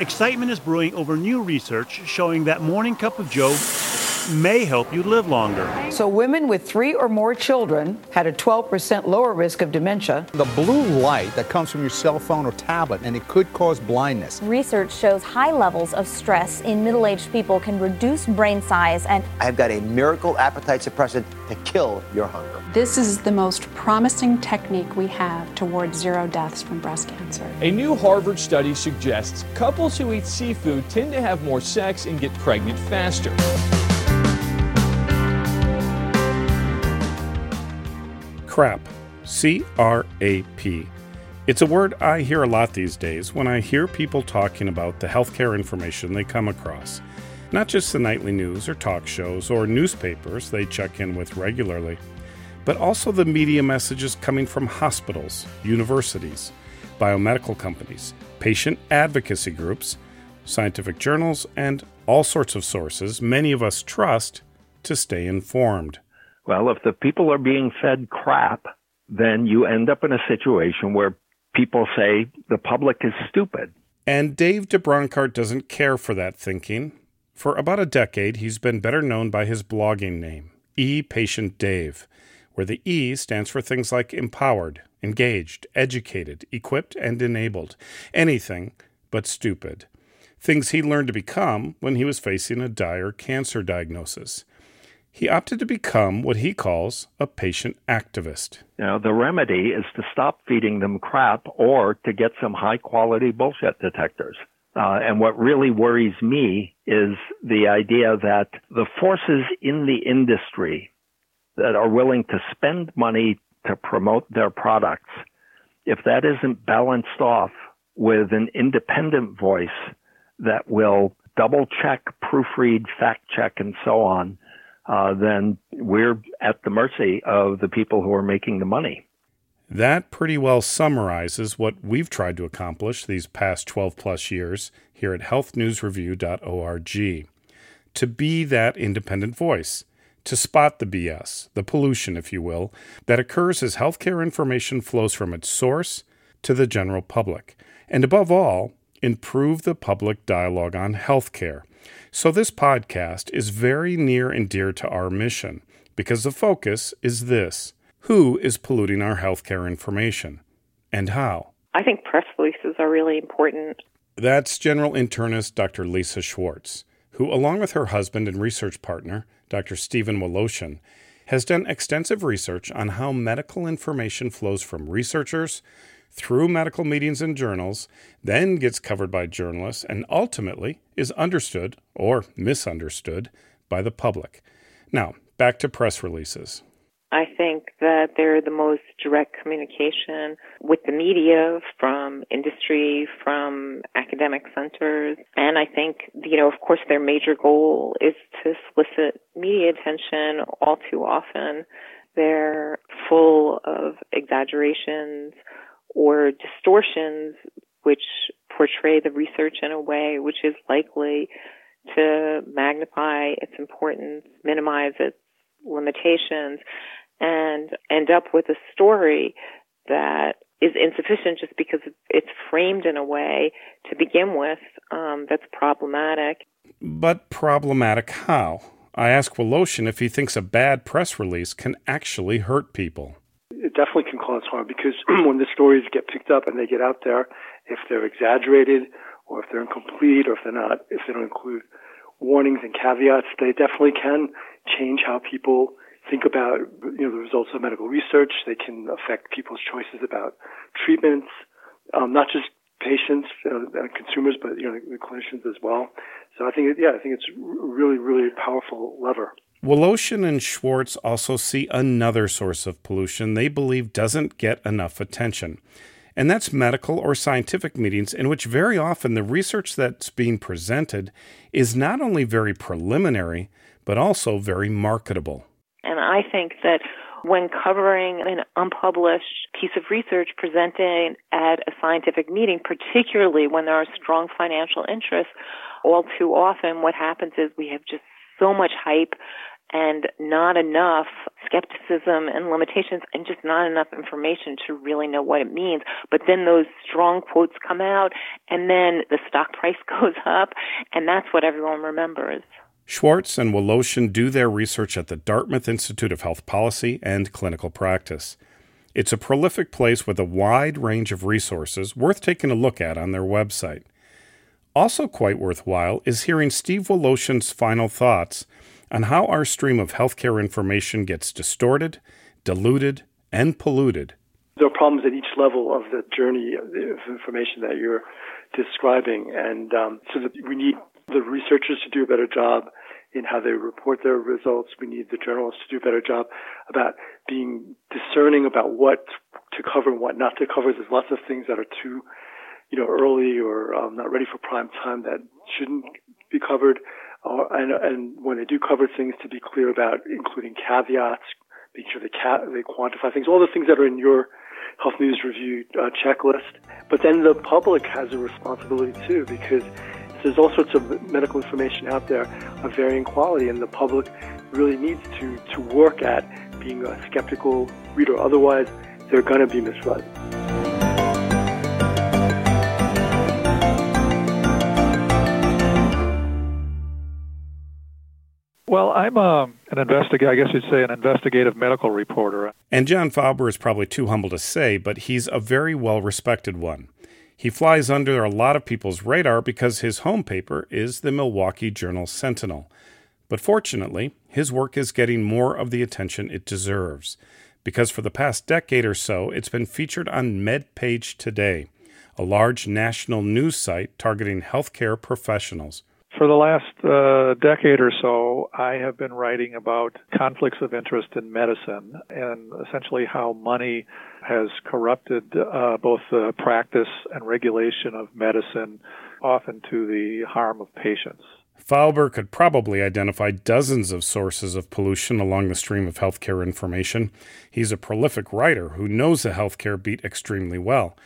Excitement is brewing over new research showing that morning cup of joe may help you live longer. So, women with three or more children had a 12% lower risk of dementia. The blue light that comes from your cell phone or tablet, and it could cause blindness. Research shows high levels of stress in middle aged people can reduce brain size and. I've got a miracle appetite suppressant to kill your hunger. This is the most promising technique we have towards zero deaths from breast cancer. A new Harvard study suggests couples who eat seafood tend to have more sex and get pregnant faster. CRAP. C R A P. It's a word I hear a lot these days when I hear people talking about the healthcare information they come across. Not just the nightly news or talk shows or newspapers they check in with regularly, but also the media messages coming from hospitals, universities, biomedical companies, patient advocacy groups, scientific journals, and all sorts of sources many of us trust to stay informed. Well, if the people are being fed crap, then you end up in a situation where people say the public is stupid. And Dave deBronkart doesn't care for that thinking. For about a decade, he's been better known by his blogging name, E Patient Dave, where the E stands for things like empowered, engaged, educated, equipped, and enabled. Anything but stupid. Things he learned to become when he was facing a dire cancer diagnosis he opted to become what he calls a patient activist. Now, the remedy is to stop feeding them crap or to get some high quality bullshit detectors. Uh, and what really worries me is the idea that the forces in the industry that are willing to spend money to promote their products, if that isn't balanced off with an independent voice that will double check, proofread, fact check, and so on, uh, then we're at the mercy of the people who are making the money. That pretty well summarizes what we've tried to accomplish these past 12 plus years here at healthnewsreview.org. To be that independent voice, to spot the BS, the pollution, if you will, that occurs as healthcare information flows from its source to the general public, and above all, improve the public dialogue on healthcare so, this podcast is very near and dear to our mission because the focus is this who is polluting our healthcare information and how? I think press releases are really important. That's General Internist Dr. Lisa Schwartz, who, along with her husband and research partner, Dr. Steven Woloshin, has done extensive research on how medical information flows from researchers through medical meetings and journals, then gets covered by journalists, and ultimately is understood or misunderstood by the public. Now, back to press releases. I think that they're the most direct communication with the media from industry, from academic centers. And I think, you know, of course, their major goal is to solicit media attention all too often. They're full of exaggerations or distortions which portray the research in a way which is likely to magnify its importance, minimize its limitations, and end up with a story that is insufficient just because it's framed in a way to begin with um, that's problematic. But problematic how? I ask Woloshin if he thinks a bad press release can actually hurt people definitely can cause harm because when the stories get picked up and they get out there, if they're exaggerated or if they're incomplete or if they're not, if they don't include warnings and caveats, they definitely can change how people think about you know the results of medical research. They can affect people's choices about treatments, um, not just patients, uh, consumers, but you know the clinicians as well. So I think yeah, I think it's really really powerful lever. Woloshin and Schwartz also see another source of pollution they believe doesn't get enough attention. And that's medical or scientific meetings in which very often the research that's being presented is not only very preliminary, but also very marketable. And I think that when covering an unpublished piece of research presented at a scientific meeting, particularly when there are strong financial interests, all too often what happens is we have just so much hype and not enough skepticism and limitations and just not enough information to really know what it means. But then those strong quotes come out and then the stock price goes up and that's what everyone remembers. Schwartz and Woloshin do their research at the Dartmouth Institute of Health Policy and Clinical Practice. It's a prolific place with a wide range of resources worth taking a look at on their website. Also, quite worthwhile is hearing Steve Woloshin's final thoughts on how our stream of healthcare information gets distorted, diluted, and polluted. There are problems at each level of the journey of information that you're describing, and um, so we need the researchers to do a better job in how they report their results. We need the journalists to do a better job about being discerning about what to cover and what not to cover. There's lots of things that are too, you know, early or um, not ready for prime time that shouldn't be covered. And, and when they do cover things, to be clear about including caveats, making sure they, ca- they quantify things, all the things that are in your Health News Review uh, checklist. But then the public has a responsibility too, because there's all sorts of medical information out there of varying quality, and the public really needs to, to work at being a skeptical reader. Otherwise, they're going to be misled. Well, I'm um, an investigator, I guess you'd say an investigative medical reporter. And John Fauber is probably too humble to say, but he's a very well respected one. He flies under a lot of people's radar because his home paper is the Milwaukee Journal Sentinel. But fortunately, his work is getting more of the attention it deserves, because for the past decade or so, it's been featured on MedPage Today, a large national news site targeting healthcare professionals. For the last uh, decade or so, I have been writing about conflicts of interest in medicine and essentially how money has corrupted uh, both the practice and regulation of medicine, often to the harm of patients. Fauber could probably identify dozens of sources of pollution along the stream of healthcare information. He's a prolific writer who knows the healthcare beat extremely well.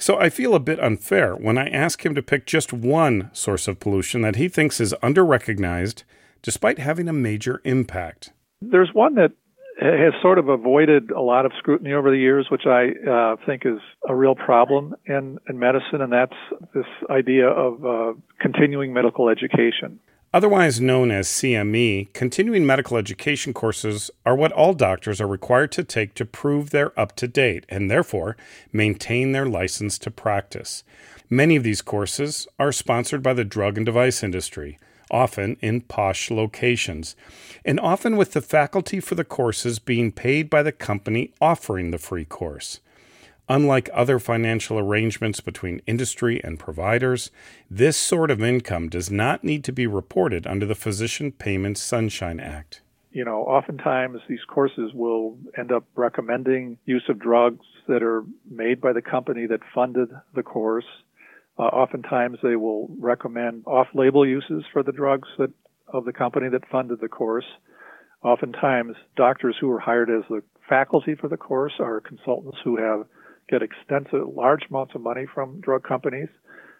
So I feel a bit unfair when I ask him to pick just one source of pollution that he thinks is underrecognized despite having a major impact. There's one that has sort of avoided a lot of scrutiny over the years, which I uh, think is a real problem in, in medicine, and that's this idea of uh, continuing medical education. Otherwise known as CME, continuing medical education courses are what all doctors are required to take to prove they're up to date and therefore maintain their license to practice. Many of these courses are sponsored by the drug and device industry, often in posh locations, and often with the faculty for the courses being paid by the company offering the free course. Unlike other financial arrangements between industry and providers, this sort of income does not need to be reported under the Physician Payments Sunshine Act. You know, oftentimes these courses will end up recommending use of drugs that are made by the company that funded the course. Uh, oftentimes they will recommend off-label uses for the drugs that of the company that funded the course. Oftentimes, doctors who are hired as the faculty for the course are consultants who have get extensive, large amounts of money from drug companies.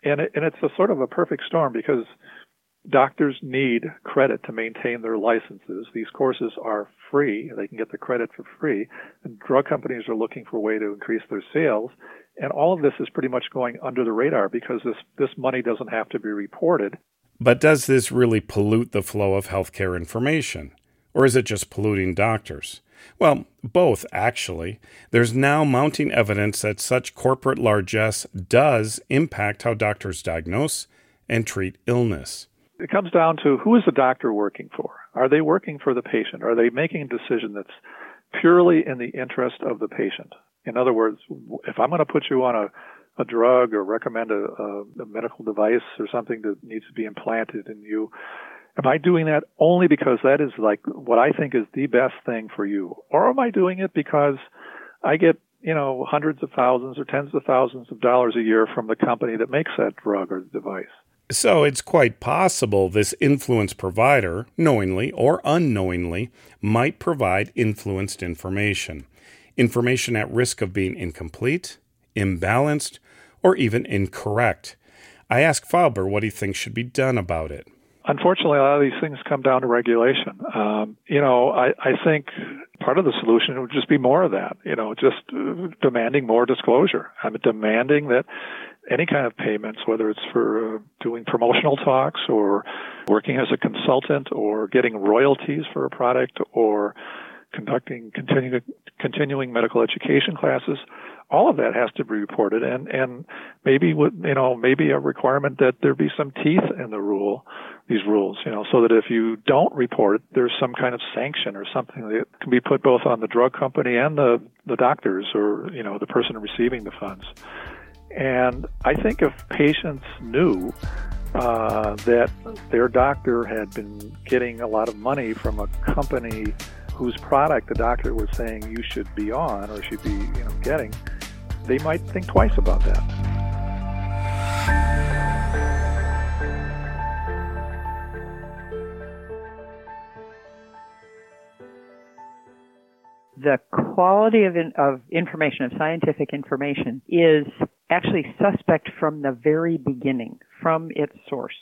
And, it, and it's a sort of a perfect storm because doctors need credit to maintain their licenses. These courses are free. They can get the credit for free. And drug companies are looking for a way to increase their sales. And all of this is pretty much going under the radar because this, this money doesn't have to be reported. But does this really pollute the flow of healthcare information? Or is it just polluting doctors? Well, both, actually. There's now mounting evidence that such corporate largesse does impact how doctors diagnose and treat illness. It comes down to who is the doctor working for? Are they working for the patient? Are they making a decision that's purely in the interest of the patient? In other words, if I'm going to put you on a, a drug or recommend a, a, a medical device or something that needs to be implanted in you, Am I doing that only because that is like what I think is the best thing for you? Or am I doing it because I get, you know, hundreds of thousands or tens of thousands of dollars a year from the company that makes that drug or device? So it's quite possible this influence provider, knowingly or unknowingly, might provide influenced information. Information at risk of being incomplete, imbalanced, or even incorrect. I ask Fauber what he thinks should be done about it. Unfortunately, a lot of these things come down to regulation. Um, you know, I, I think part of the solution would just be more of that. You know, just demanding more disclosure. I'm demanding that any kind of payments, whether it's for uh, doing promotional talks or working as a consultant or getting royalties for a product or conducting continuing continuing medical education classes, all of that has to be reported and and maybe you know maybe a requirement that there be some teeth in the rule these rules you know so that if you don't report there's some kind of sanction or something that can be put both on the drug company and the the doctors or you know the person receiving the funds and i think if patients knew uh, that their doctor had been getting a lot of money from a company whose product the doctor was saying you should be on or should be you know getting they might think twice about that. The quality of, in, of information, of scientific information, is actually suspect from the very beginning, from its source.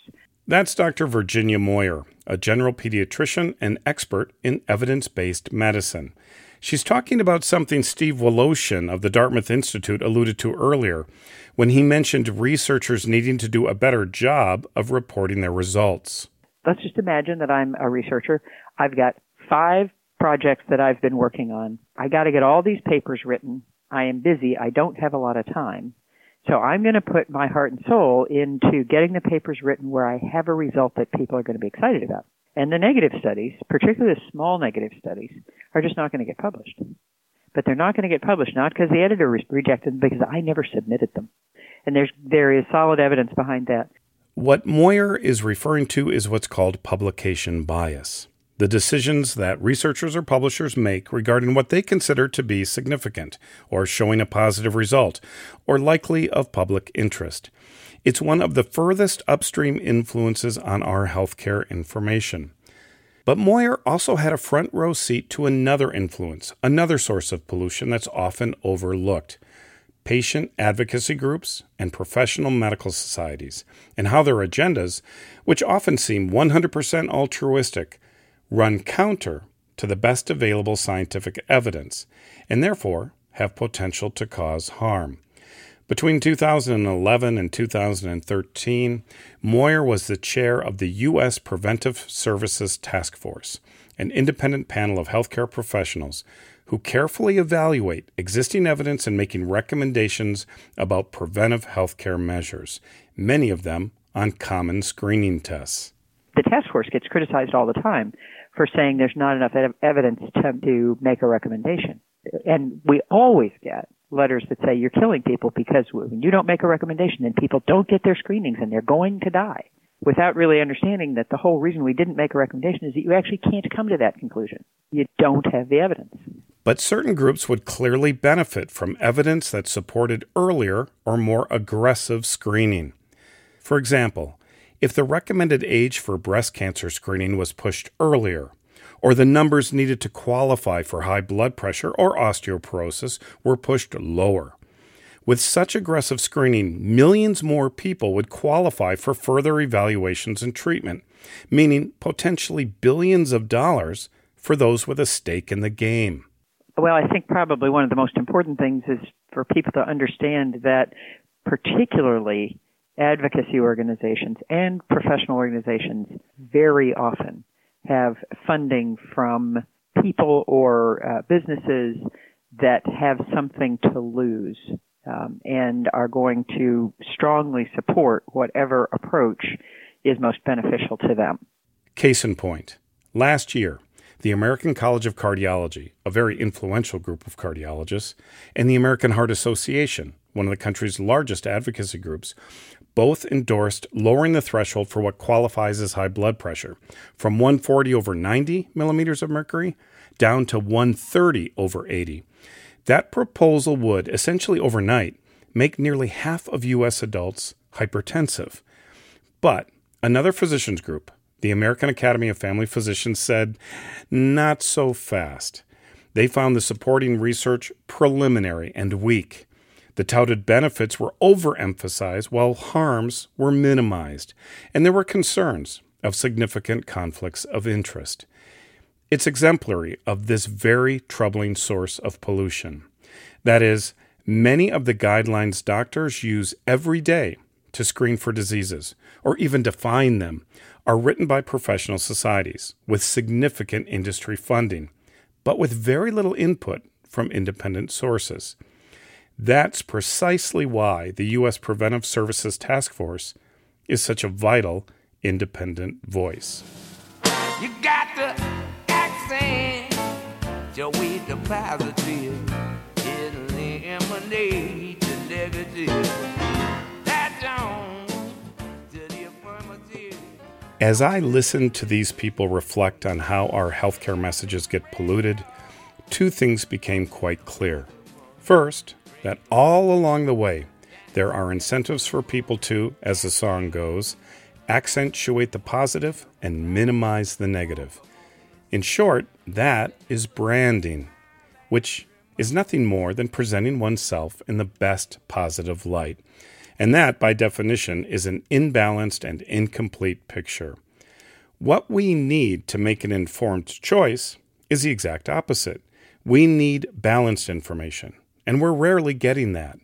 That's Dr. Virginia Moyer, a general pediatrician and expert in evidence based medicine. She's talking about something Steve Woloshin of the Dartmouth Institute alluded to earlier when he mentioned researchers needing to do a better job of reporting their results. Let's just imagine that I'm a researcher. I've got five projects that I've been working on. I got to get all these papers written. I am busy. I don't have a lot of time. So I'm going to put my heart and soul into getting the papers written where I have a result that people are going to be excited about. And the negative studies, particularly the small negative studies, are just not going to get published. But they're not going to get published not because the editor re- rejected them, because I never submitted them. And there's there is solid evidence behind that. What Moyer is referring to is what's called publication bias. The decisions that researchers or publishers make regarding what they consider to be significant, or showing a positive result, or likely of public interest. It's one of the furthest upstream influences on our healthcare information. But Moyer also had a front row seat to another influence, another source of pollution that's often overlooked patient advocacy groups and professional medical societies, and how their agendas, which often seem 100% altruistic, run counter to the best available scientific evidence, and therefore have potential to cause harm. Between 2011 and 2013, Moyer was the chair of the U.S. Preventive Services Task Force, an independent panel of healthcare professionals who carefully evaluate existing evidence and making recommendations about preventive healthcare measures, many of them on common screening tests. The task force gets criticized all the time for saying there's not enough evidence to, to make a recommendation. And we always get letters that say you're killing people because when you don't make a recommendation, then people don't get their screenings and they're going to die without really understanding that the whole reason we didn't make a recommendation is that you actually can't come to that conclusion. You don't have the evidence. But certain groups would clearly benefit from evidence that supported earlier or more aggressive screening. For example, if the recommended age for breast cancer screening was pushed earlier, or the numbers needed to qualify for high blood pressure or osteoporosis were pushed lower. With such aggressive screening, millions more people would qualify for further evaluations and treatment, meaning potentially billions of dollars for those with a stake in the game. Well, I think probably one of the most important things is for people to understand that, particularly advocacy organizations and professional organizations, very often have funding from people or uh, businesses that have something to lose um, and are going to strongly support whatever approach is most beneficial to them. Case in point, last year, the American College of Cardiology, a very influential group of cardiologists, and the American Heart Association, one of the country's largest advocacy groups, both endorsed lowering the threshold for what qualifies as high blood pressure from 140 over 90 millimeters of mercury down to 130 over 80. That proposal would, essentially overnight, make nearly half of U.S. adults hypertensive. But another physicians group, the American Academy of Family Physicians, said, not so fast. They found the supporting research preliminary and weak. The touted benefits were overemphasized while harms were minimized, and there were concerns of significant conflicts of interest. It's exemplary of this very troubling source of pollution. That is, many of the guidelines doctors use every day to screen for diseases or even define them are written by professional societies with significant industry funding, but with very little input from independent sources. That's precisely why the U.S. Preventive Services Task Force is such a vital independent voice. You got the accent, the positive, the negative. As I listen to these people reflect on how our healthcare messages get polluted, two things became quite clear. First, that all along the way, there are incentives for people to, as the song goes, accentuate the positive and minimize the negative. In short, that is branding, which is nothing more than presenting oneself in the best positive light. And that, by definition, is an imbalanced and incomplete picture. What we need to make an informed choice is the exact opposite. We need balanced information, and we're rarely getting that.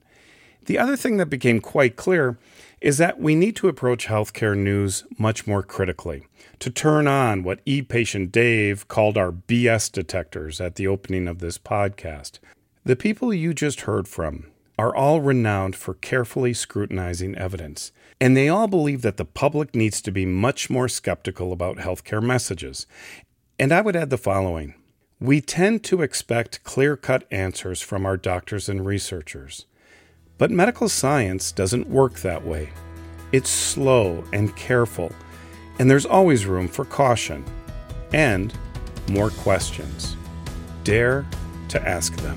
The other thing that became quite clear is that we need to approach healthcare news much more critically, to turn on what e patient Dave called our BS detectors at the opening of this podcast. The people you just heard from are all renowned for carefully scrutinizing evidence, and they all believe that the public needs to be much more skeptical about healthcare messages. And I would add the following We tend to expect clear cut answers from our doctors and researchers. But medical science doesn't work that way. It's slow and careful, and there's always room for caution and more questions. Dare to ask them.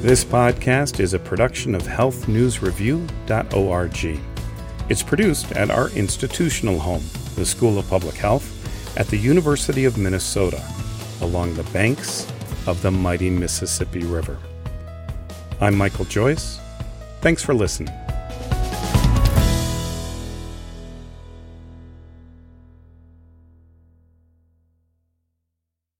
This podcast is a production of healthnewsreview.org. It's produced at our institutional home, the School of Public Health, at the University of Minnesota, along the banks of the mighty Mississippi River. I'm Michael Joyce. Thanks for listening.